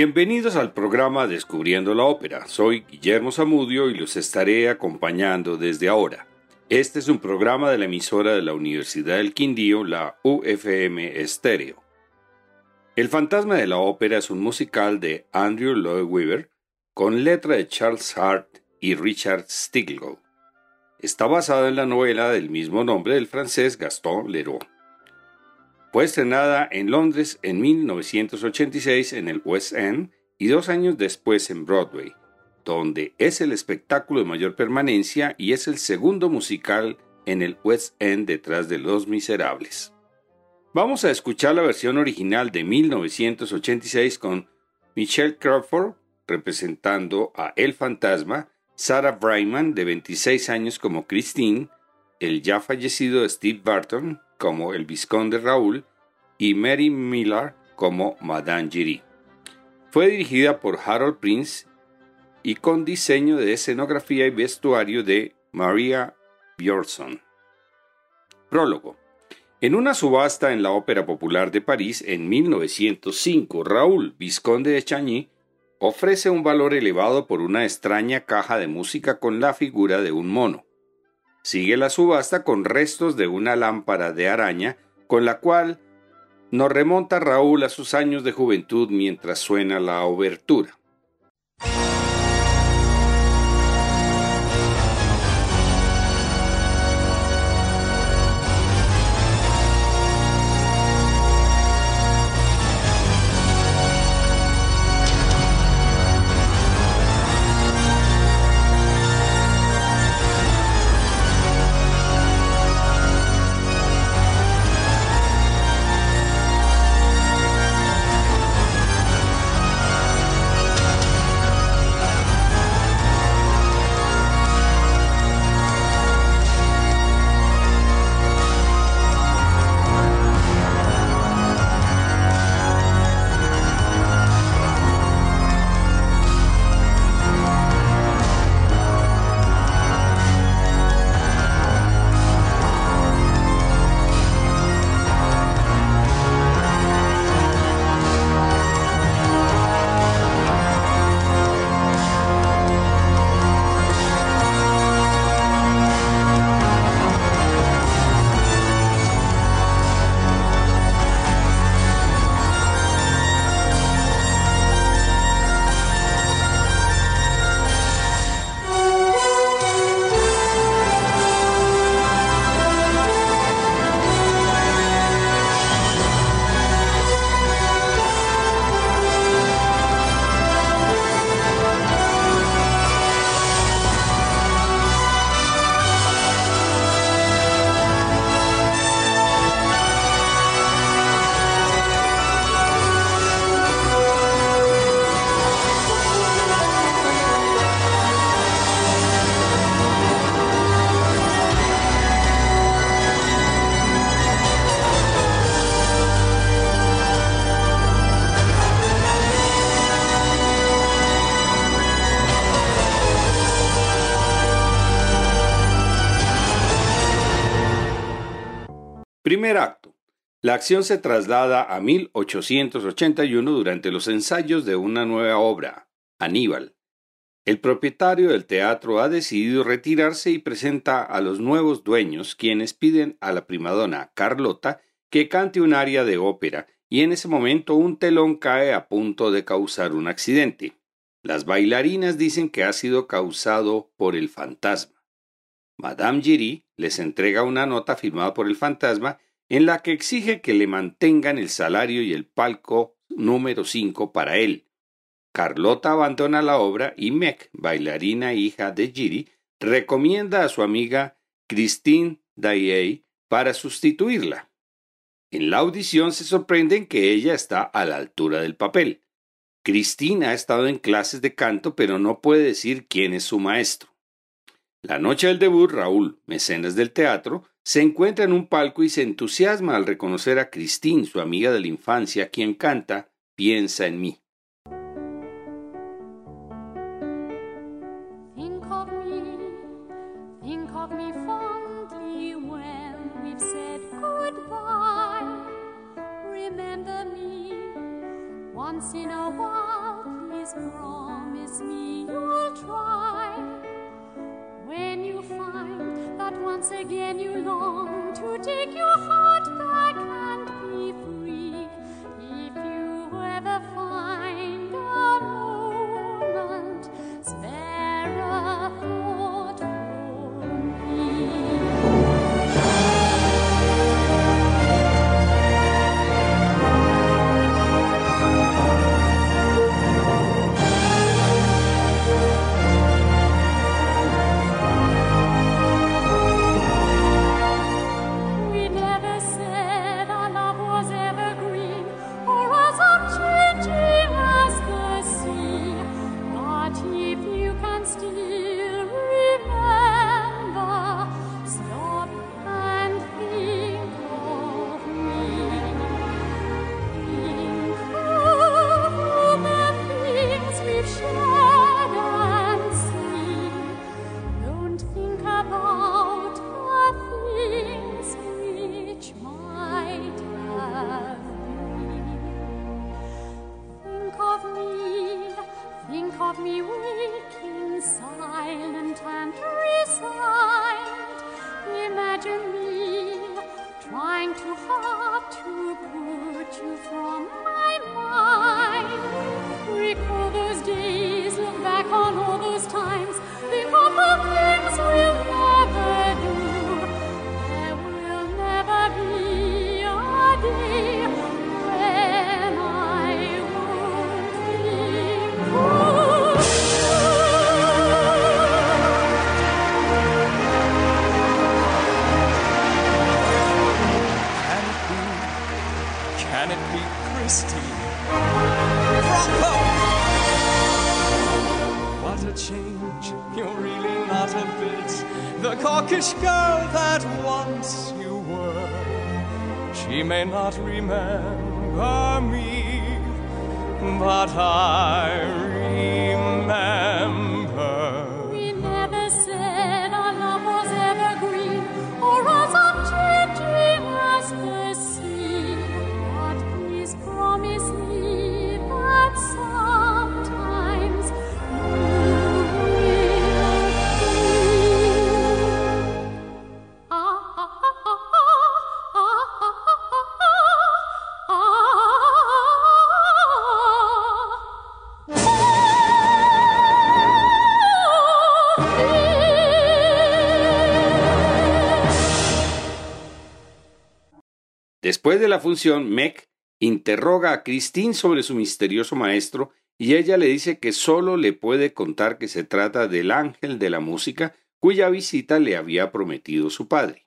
Bienvenidos al programa Descubriendo la Ópera. Soy Guillermo Zamudio y los estaré acompañando desde ahora. Este es un programa de la emisora de la Universidad del Quindío, la UFM Estéreo. El fantasma de la ópera es un musical de Andrew Lloyd Webber con letra de Charles Hart y Richard Stiglow. Está basado en la novela del mismo nombre del francés Gaston Leroux. Fue estrenada en Londres en 1986 en el West End y dos años después en Broadway, donde es el espectáculo de mayor permanencia y es el segundo musical en el West End detrás de Los Miserables. Vamos a escuchar la versión original de 1986 con Michelle Crawford representando a El Fantasma, Sarah Brightman de 26 años como Christine, el ya fallecido Steve Barton como el Visconde Raúl y Mary Miller como Madame Giry. Fue dirigida por Harold Prince y con diseño de escenografía y vestuario de Maria Bjornsson. Prólogo. En una subasta en la Ópera Popular de París en 1905, Raúl, Visconde de Chagny, ofrece un valor elevado por una extraña caja de música con la figura de un mono. Sigue la subasta con restos de una lámpara de araña con la cual nos remonta Raúl a sus años de juventud mientras suena la obertura. Primer acto. La acción se traslada a 1881 durante los ensayos de una nueva obra, Aníbal. El propietario del teatro ha decidido retirarse y presenta a los nuevos dueños, quienes piden a la primadona Carlota que cante un aria de ópera, y en ese momento un telón cae a punto de causar un accidente. Las bailarinas dicen que ha sido causado por el fantasma. Madame Giry les entrega una nota firmada por el fantasma en la que exige que le mantengan el salario y el palco número 5 para él. Carlota abandona la obra y Meg, bailarina hija de Giry, recomienda a su amiga Christine Dayey para sustituirla. En la audición se sorprenden que ella está a la altura del papel. Christine ha estado en clases de canto pero no puede decir quién es su maestro. La noche del debut, Raúl, mecenas del teatro, se encuentra en un palco y se entusiasma al reconocer a Christine, su amiga de la infancia, quien canta Piensa en mí. Promise me you'll try when you find. that once again you long to take your heart back and be free. If you ever find a moment, spare a She may not remember me, but I remember. Después de la función, Meg interroga a Christine sobre su misterioso maestro y ella le dice que solo le puede contar que se trata del ángel de la música cuya visita le había prometido su padre.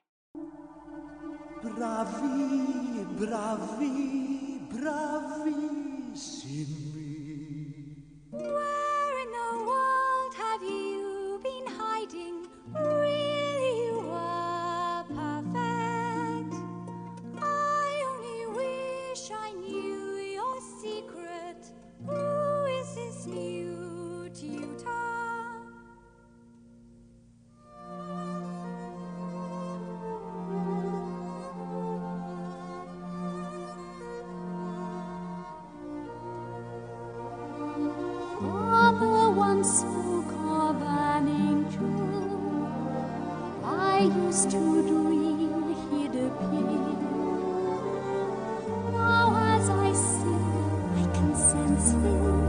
Christmas.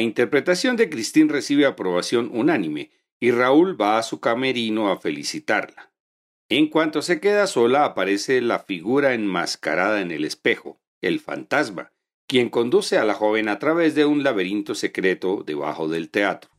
La interpretación de Christine recibe aprobación unánime y Raúl va a su camerino a felicitarla. En cuanto se queda sola aparece la figura enmascarada en el espejo, el fantasma, quien conduce a la joven a través de un laberinto secreto debajo del teatro.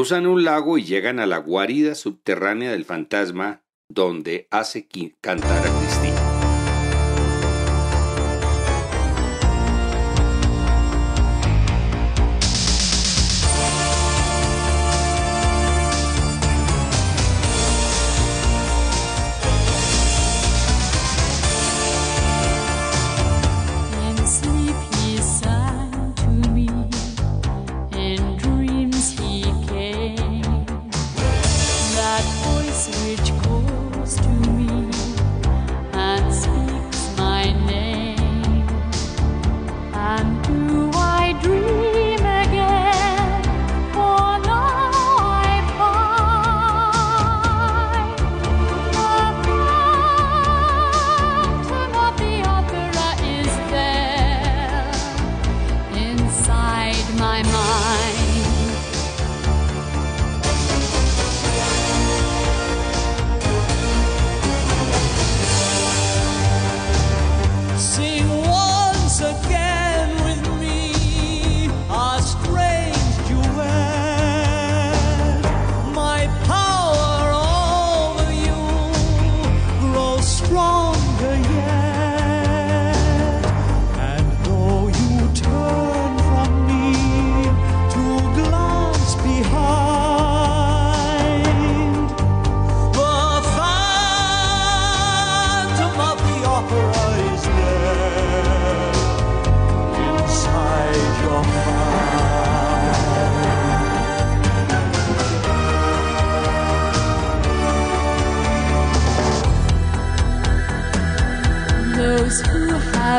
Cruzan un lago y llegan a la guarida subterránea del fantasma, donde hace cantar a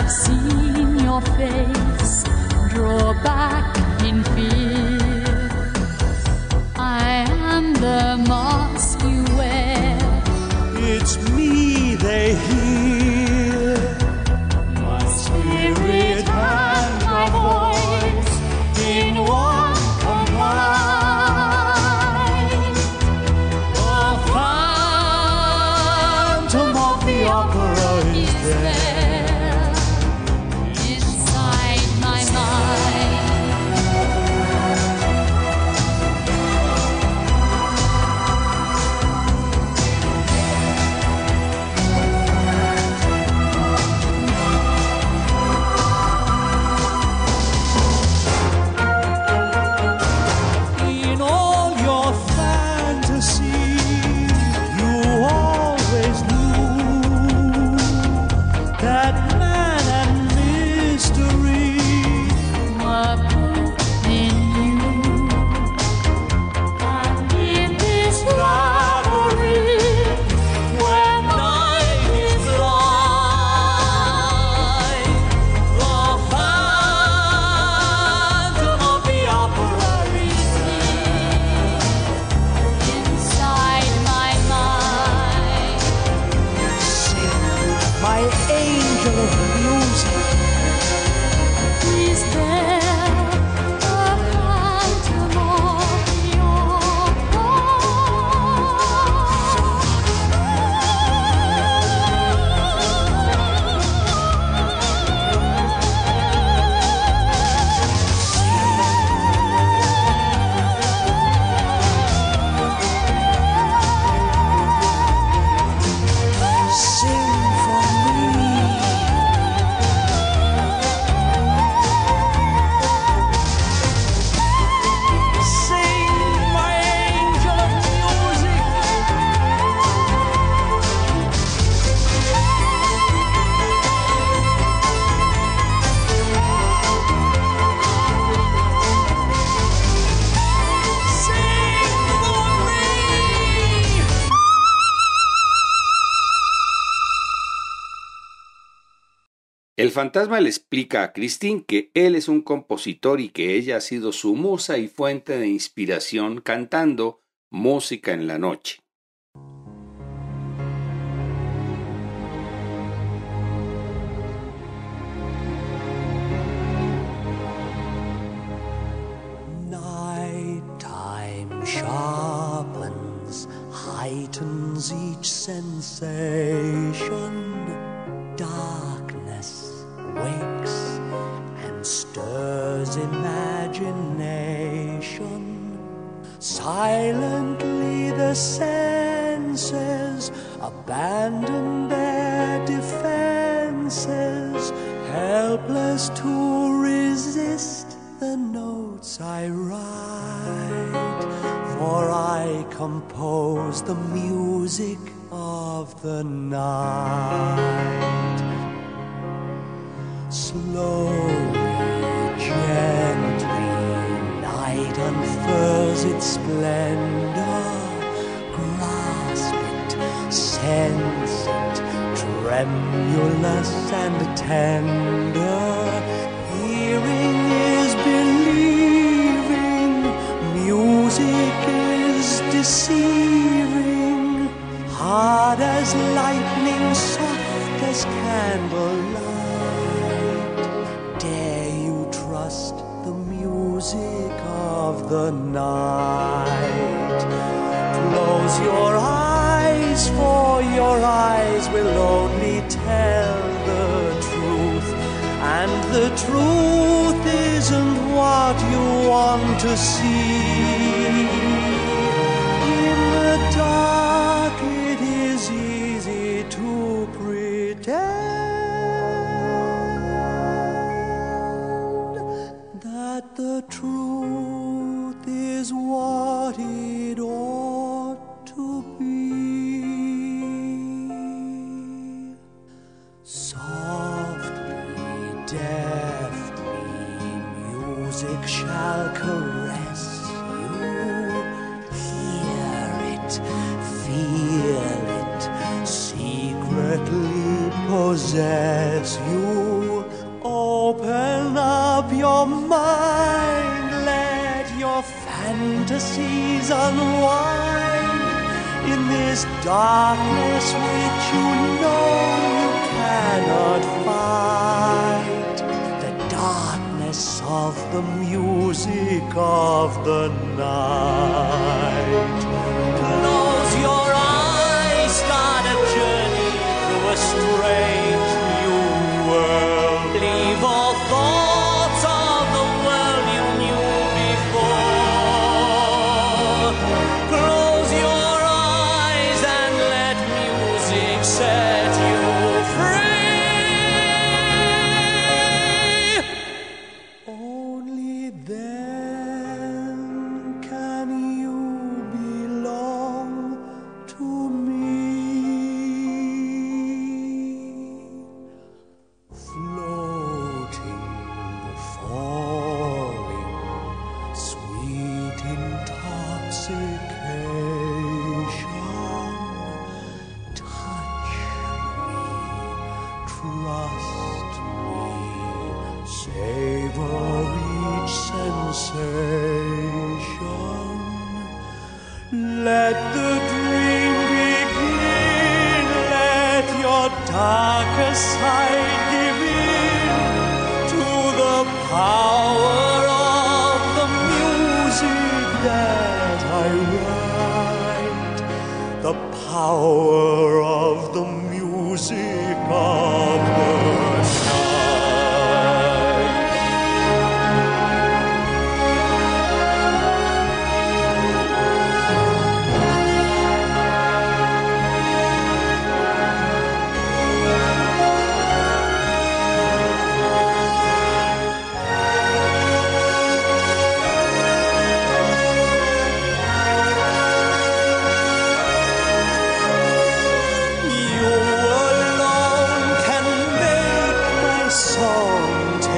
I've. Fantasma le explica a Christine que él es un compositor y que ella ha sido su musa y fuente de inspiración cantando música en la noche. Sharpens, heightens each sensation. Darkness wakes and stirs imagination. Silently the senses abandon their defenses, helpless to resist the notes I write. For I compose the music of the night. Slowly, gently, night unfurls its splendor. Grasp it, sense it, tremulous and tender. Hearing is believing, music is deceiving. Hard as lightning, soft as candlelight. The night? Close your eyes, for your eyes will only tell the truth. And the truth isn't what you want to see.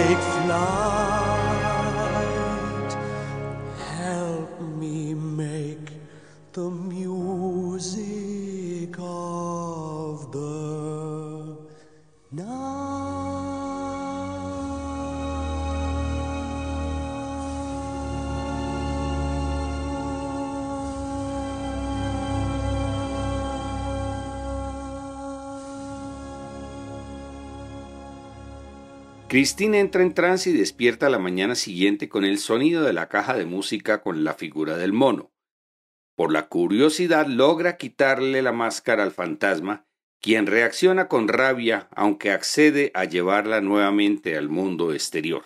Take flight. Christine entra en trance y despierta la mañana siguiente con el sonido de la caja de música con la figura del mono. Por la curiosidad logra quitarle la máscara al fantasma, quien reacciona con rabia aunque accede a llevarla nuevamente al mundo exterior.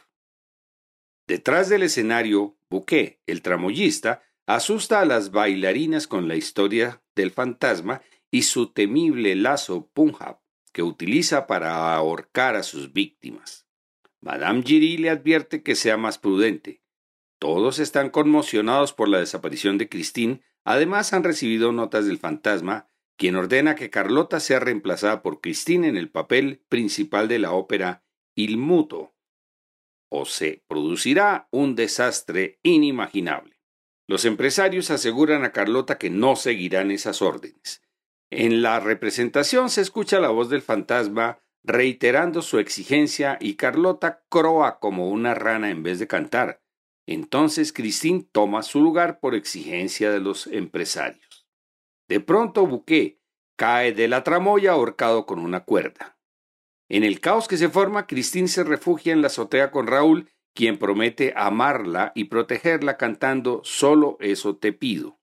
Detrás del escenario, Bouquet, el tramoyista, asusta a las bailarinas con la historia del fantasma y su temible lazo Punjab, que utiliza para ahorcar a sus víctimas. Madame Giry le advierte que sea más prudente. Todos están conmocionados por la desaparición de Christine, además han recibido notas del fantasma, quien ordena que Carlota sea reemplazada por Christine en el papel principal de la ópera Il Muto, o se producirá un desastre inimaginable. Los empresarios aseguran a Carlota que no seguirán esas órdenes. En la representación se escucha la voz del fantasma reiterando su exigencia y Carlota croa como una rana en vez de cantar. Entonces Christine toma su lugar por exigencia de los empresarios. De pronto Bouquet cae de la tramoya ahorcado con una cuerda. En el caos que se forma, Christine se refugia en la azotea con Raúl, quien promete amarla y protegerla cantando Solo eso te pido.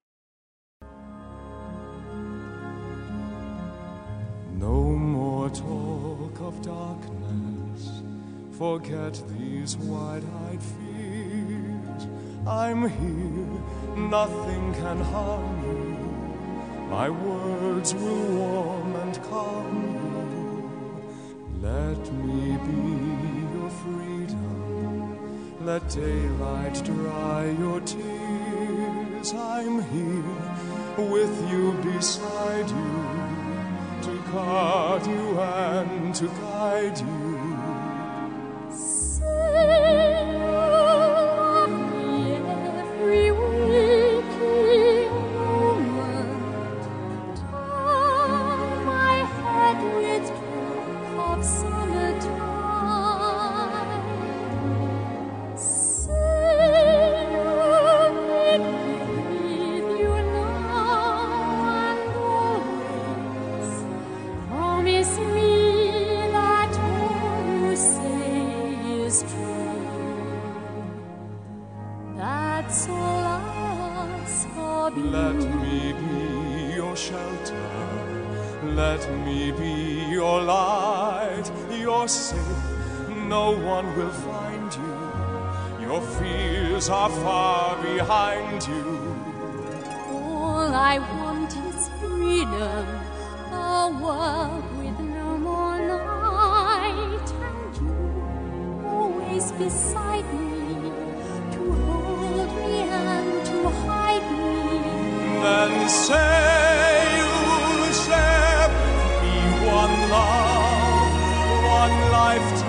Forget these wide eyed fears. I'm here, nothing can harm you. My words will warm and calm you. Let me be your freedom. Let daylight dry your tears. I'm here with you beside you to guard you and to guide you. One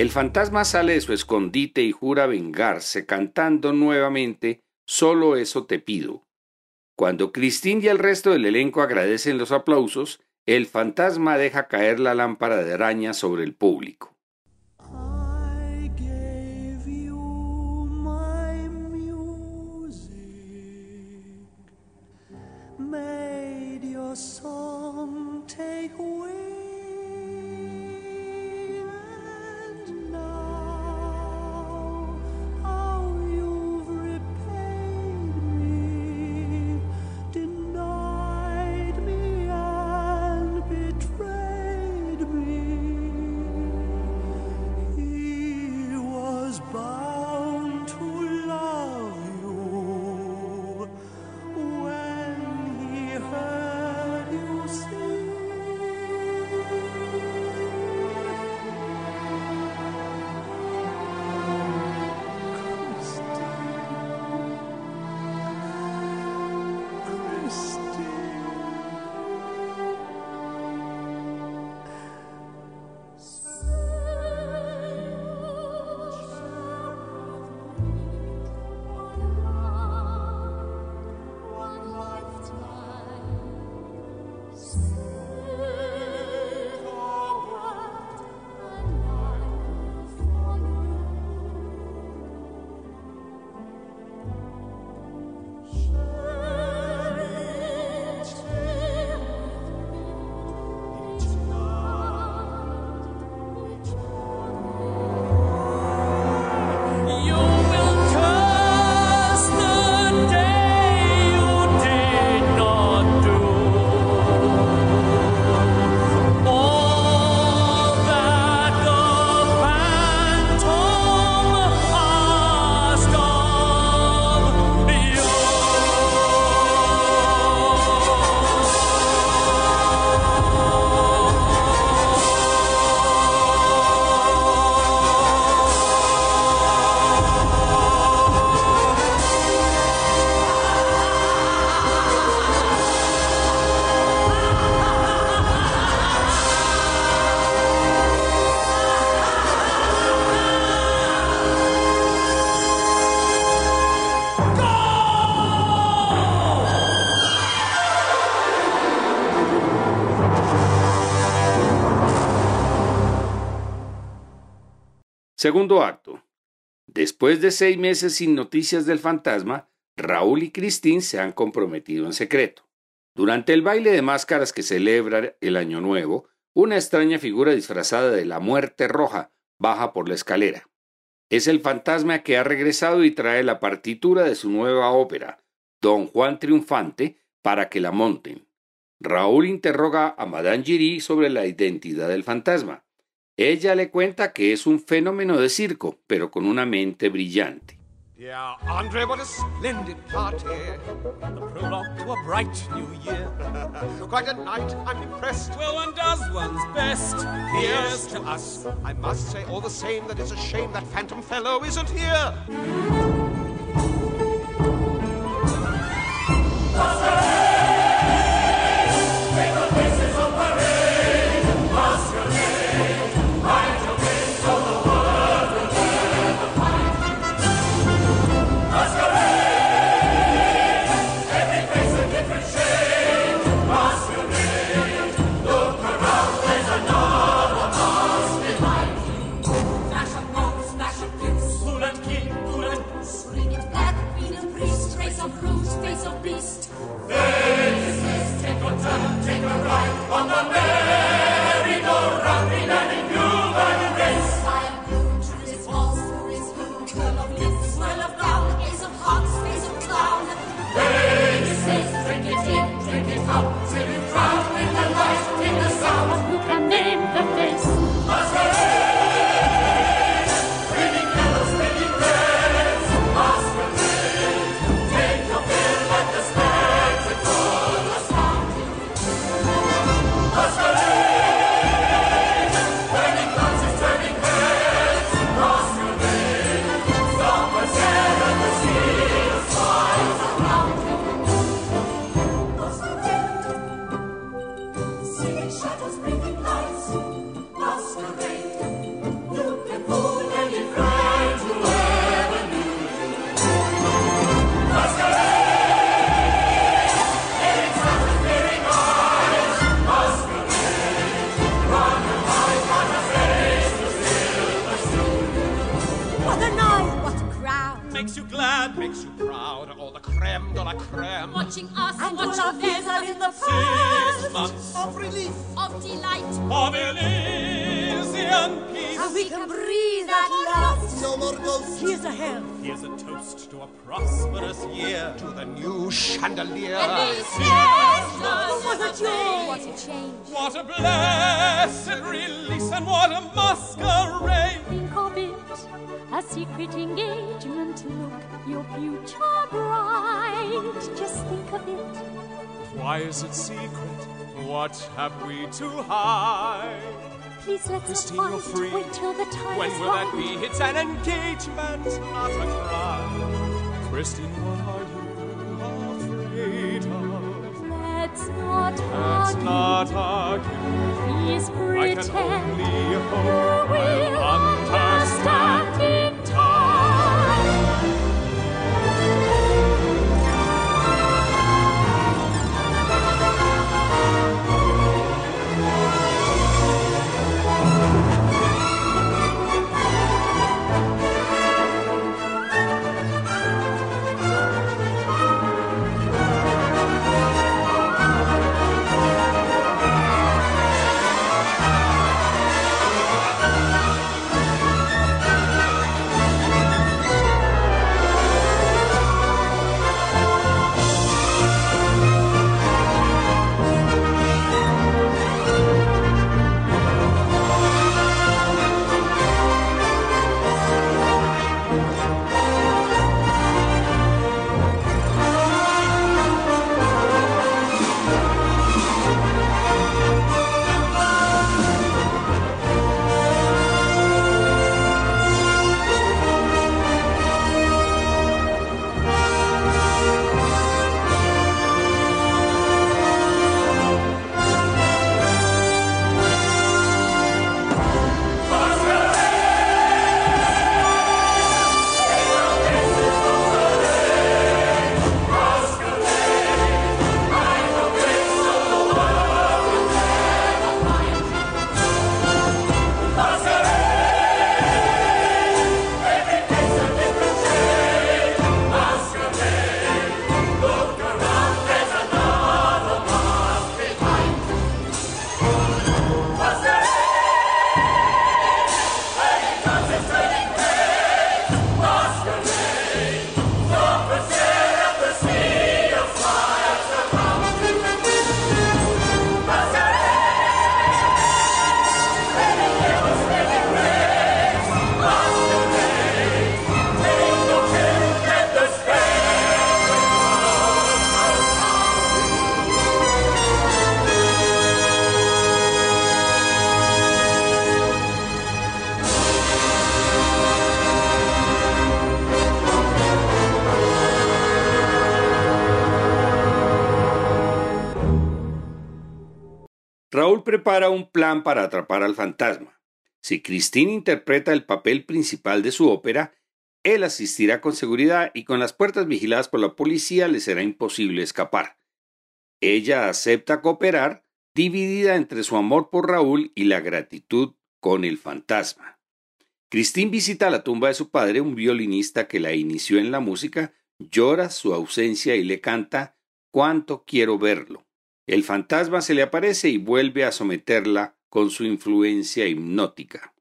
El fantasma sale de su escondite y jura vengarse cantando nuevamente Solo eso te pido. Cuando Christine y el resto del elenco agradecen los aplausos, el fantasma deja caer la lámpara de araña sobre el público. Segundo acto. Después de seis meses sin noticias del fantasma, Raúl y Christine se han comprometido en secreto. Durante el baile de máscaras que celebra el Año Nuevo, una extraña figura disfrazada de la muerte roja baja por la escalera. Es el fantasma que ha regresado y trae la partitura de su nueva ópera, Don Juan Triunfante, para que la monten. Raúl interroga a Madame Giry sobre la identidad del fantasma. Ella le cuenta que es un fenómeno de circo, pero con una mente brillante. Dear Andre, what a splendid party. The prologue to a bright new year. Quite a night, I'm impressed. Well, one does one's best. Here's to us. I must say all the same that it's a shame that phantom fellow isn't here. Past. Of relief. of delight. of Elysian peace. And we can breathe at last. No more ghosts. Here's a hell. Here's a toast to a prosperous year. To the new chandelier. And these Oh, what a joy. What a change. What a blessed release and what a masquerade. Think of it, a secret engagement. To look, your future bright. Just think of it. Why is it secret? What have we to hide? Please let's Christine, not fight. free. Wait till the time When will that be? It's an engagement, not a crime. Christine, what are you afraid of? Let's not Let's argue. not argue. Please I can only hope will I'll understand. understand prepara un plan para atrapar al fantasma. Si Christine interpreta el papel principal de su ópera, él asistirá con seguridad y con las puertas vigiladas por la policía le será imposible escapar. Ella acepta cooperar, dividida entre su amor por Raúl y la gratitud con el fantasma. Christine visita la tumba de su padre, un violinista que la inició en la música, llora su ausencia y le canta Cuánto quiero verlo. El fantasma se le aparece y vuelve a someterla con su influencia hipnótica.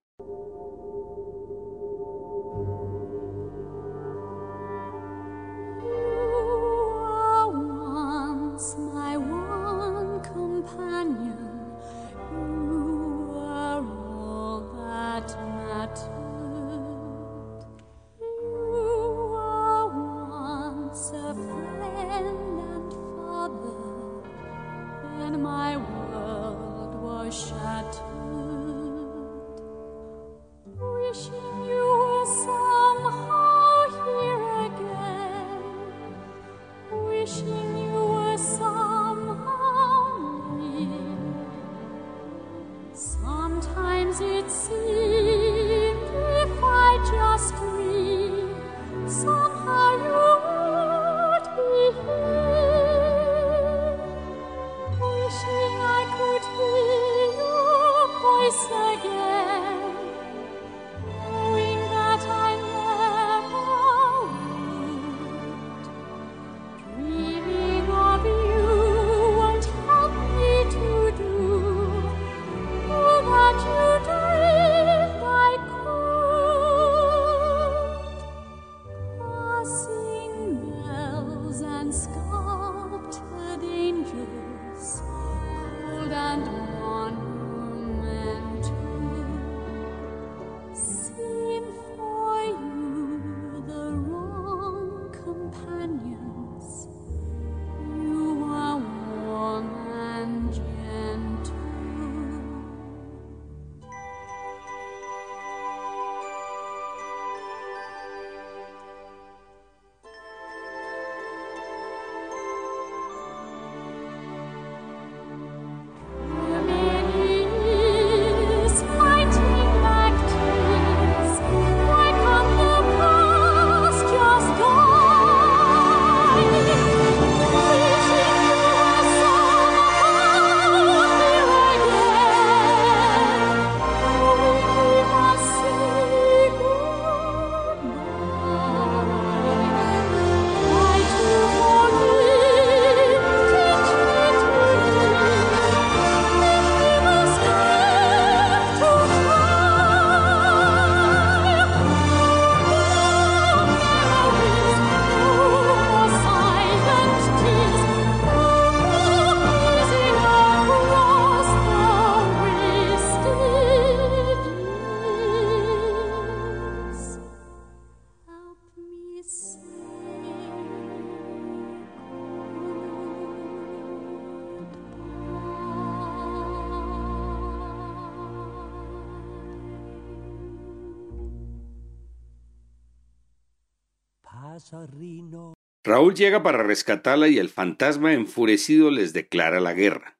Raúl llega para rescatarla y el fantasma enfurecido les declara la guerra.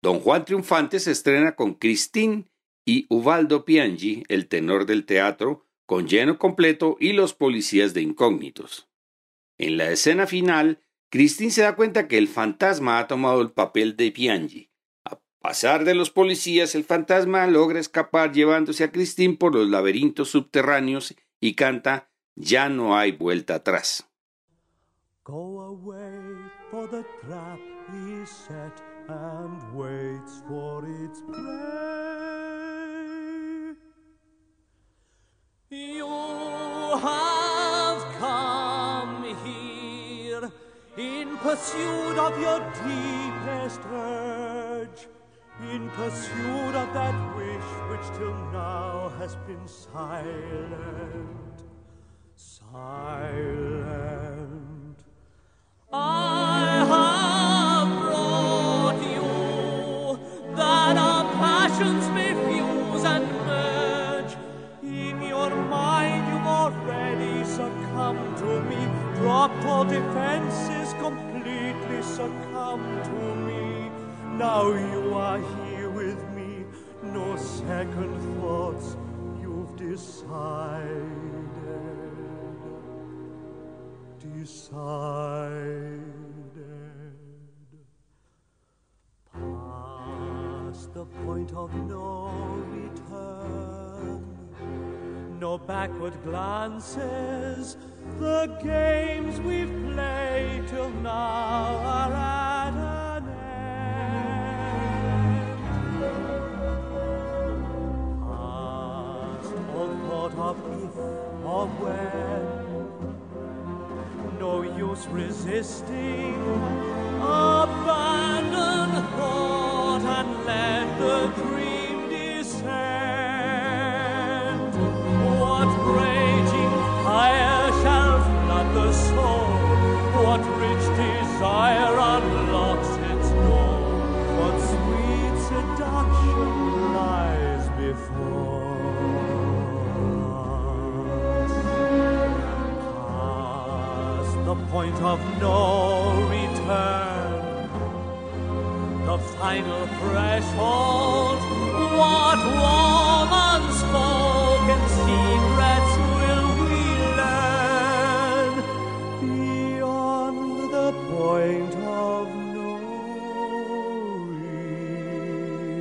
Don Juan Triunfante se estrena con Christine y Ubaldo Piangi, el tenor del teatro, con lleno completo y los policías de incógnitos. En la escena final, Christine se da cuenta que el fantasma ha tomado el papel de Piangi. A pasar de los policías, el fantasma logra escapar llevándose a Christine por los laberintos subterráneos y canta Ya no hay vuelta atrás. Go away, for the trap is set and waits for its prey. You have come here in pursuit of your deepest urge, in pursuit of that wish which till now has been silent, silent. Second thoughts you've decided. Decided. Past the point of no return. No backward glances. The games we've played till now are at an end. Past all thought of if or when. Use resisting. Abandon thought and let the of no return the final threshold. What will the point of no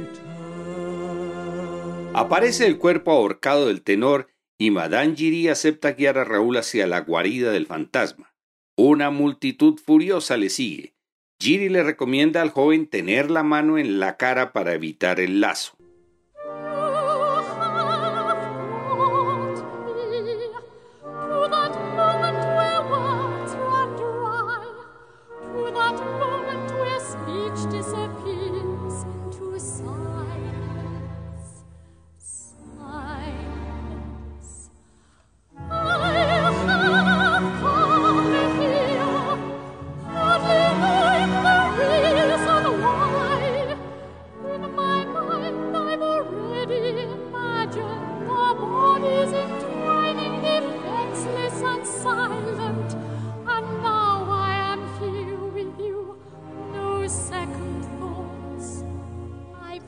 return? Aparece el cuerpo ahorcado del tenor y Madame Giry acepta guiar a Raúl hacia la guarida del fantasma. Una multitud furiosa le sigue. Giri le recomienda al joven tener la mano en la cara para evitar el lazo.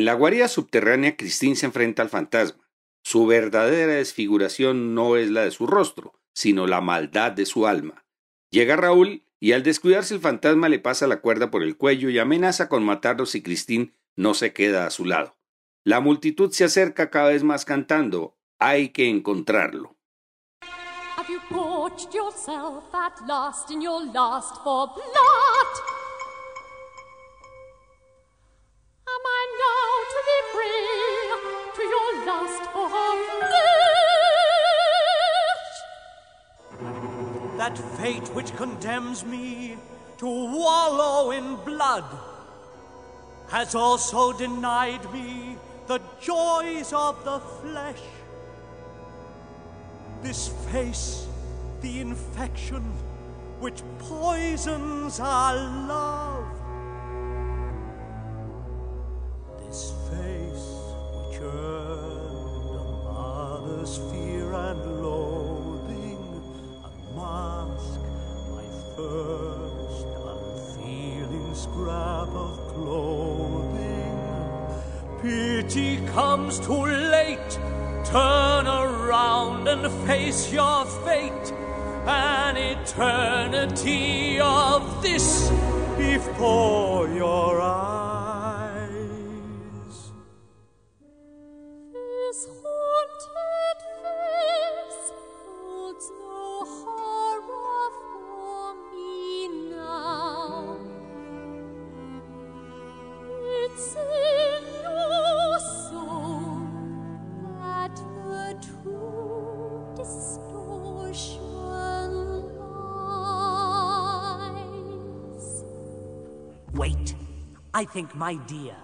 En la guarida subterránea, Christine se enfrenta al fantasma. Su verdadera desfiguración no es la de su rostro, sino la maldad de su alma. Llega Raúl y al descuidarse el fantasma le pasa la cuerda por el cuello y amenaza con matarlo si Christine no se queda a su lado. La multitud se acerca cada vez más cantando, hay que encontrarlo. Have you That fate which condemns me to wallow in blood has also denied me the joys of the flesh. This face, the infection which poisons our love. Too late. Turn around and face your fate. An eternity of this before your eyes. I think, my dear,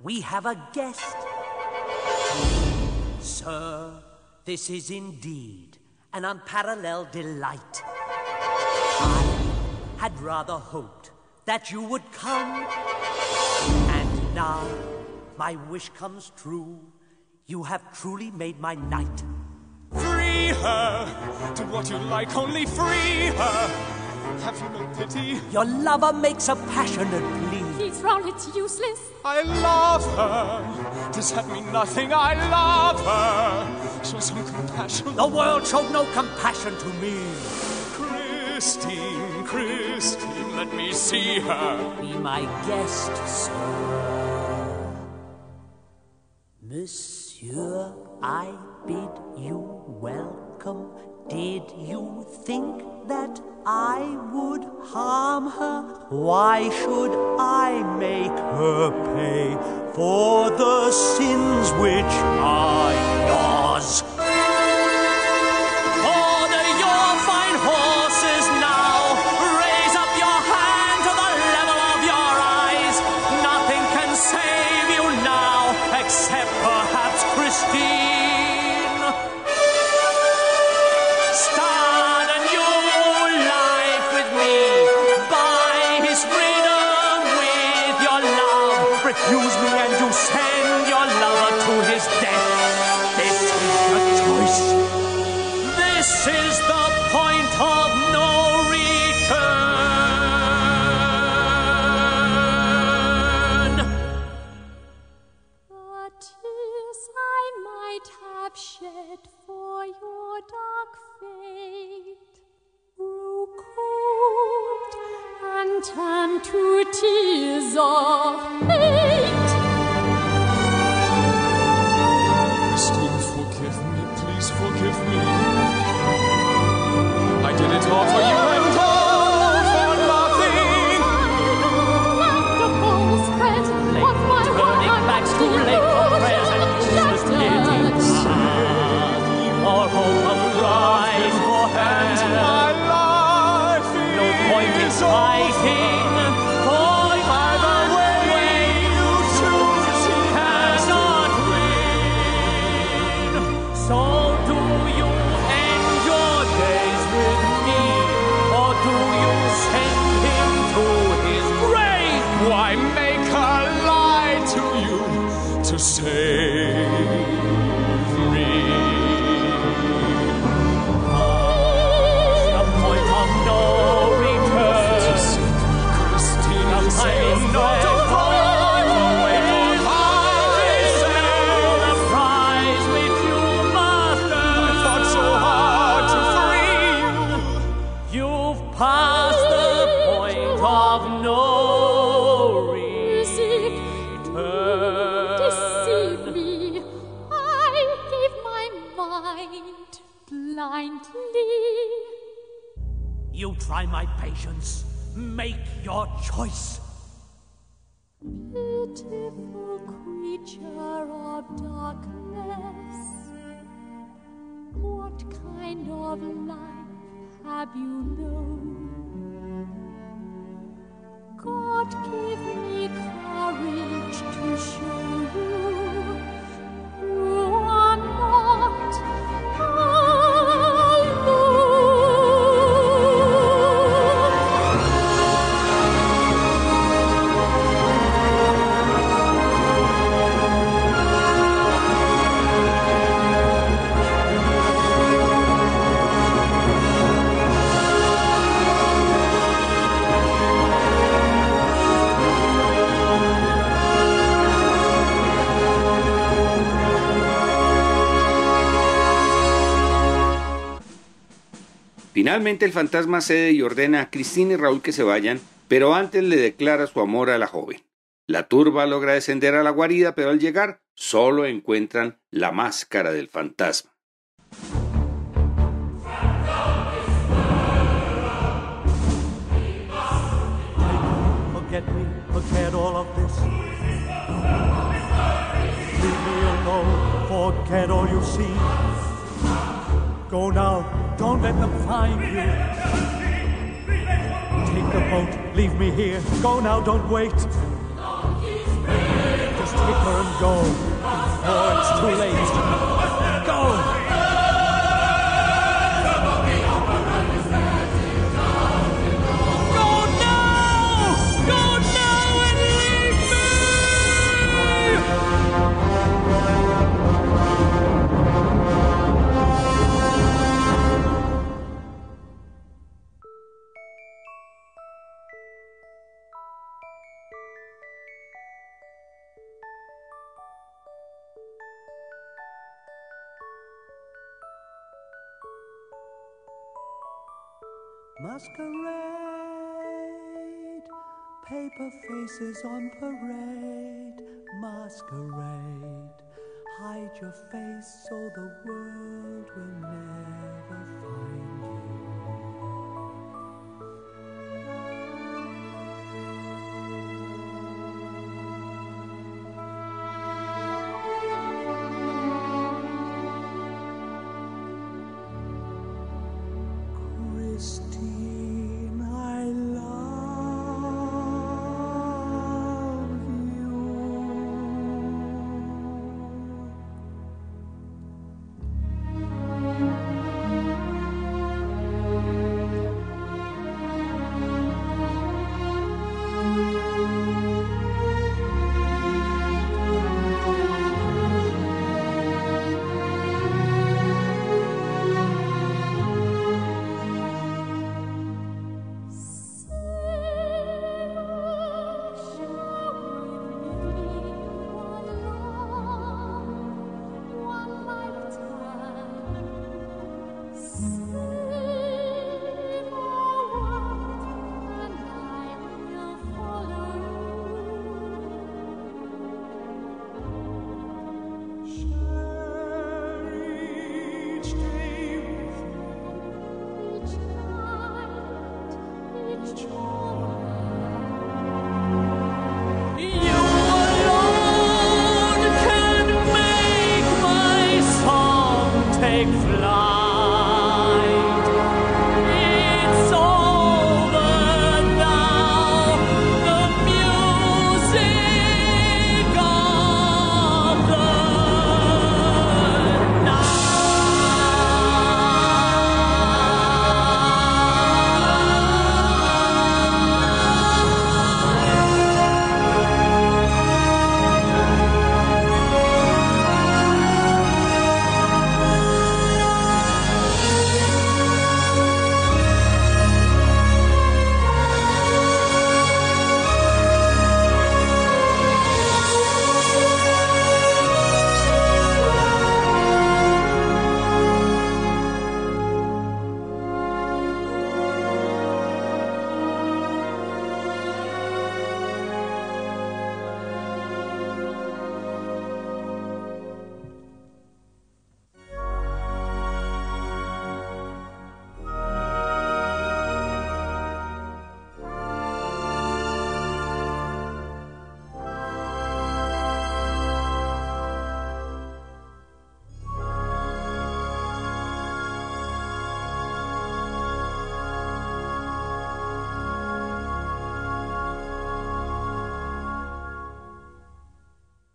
we have a guest. Sir, this is indeed an unparalleled delight. I had rather hoped that you would come. And now my wish comes true. You have truly made my night. Free her! Do what you like, only free her! Have you no pity? Your lover makes a passionate plea. Please, Raoul, it's useless. I love her! Does that mean nothing? I love her! Show some compassion. The world showed no compassion to me. Christine, Christine, let me see her. Be my guest, sir. Monsieur, I bid you welcome. Did you think that I would harm her? Why should I make her pay for the sins which are yours? Choice. Finalmente el fantasma cede y ordena a Cristina y Raúl que se vayan, pero antes le declara su amor a la joven. La turba logra descender a la guarida, pero al llegar solo encuentran la máscara del fantasma. Don't let them find you. Take the boat, leave me here. Go now, don't wait. Just take her and go before it's too late. Go! Masquerade, paper faces on parade. Masquerade, hide your face so the world will never find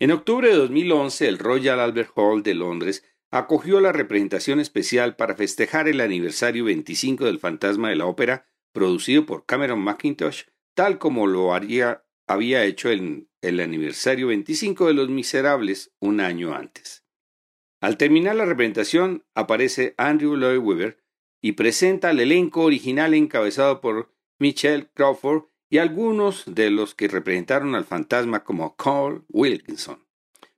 En octubre de 2011, el Royal Albert Hall de Londres acogió la representación especial para festejar el aniversario 25 del Fantasma de la Ópera, producido por Cameron McIntosh, tal como lo había hecho en el aniversario 25 de Los Miserables un año antes. Al terminar la representación, aparece Andrew Lloyd Webber y presenta el elenco original encabezado por Michelle Crawford y algunos de los que representaron al fantasma como Carl Wilkinson.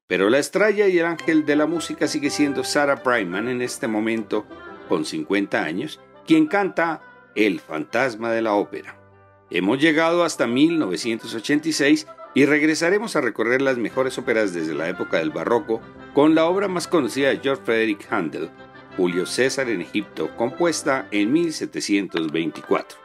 Pero la estrella y el ángel de la música sigue siendo Sarah Brightman en este momento, con 50 años, quien canta El fantasma de la ópera. Hemos llegado hasta 1986 y regresaremos a recorrer las mejores óperas desde la época del barroco con la obra más conocida de George Frederick Handel, Julio César en Egipto, compuesta en 1724.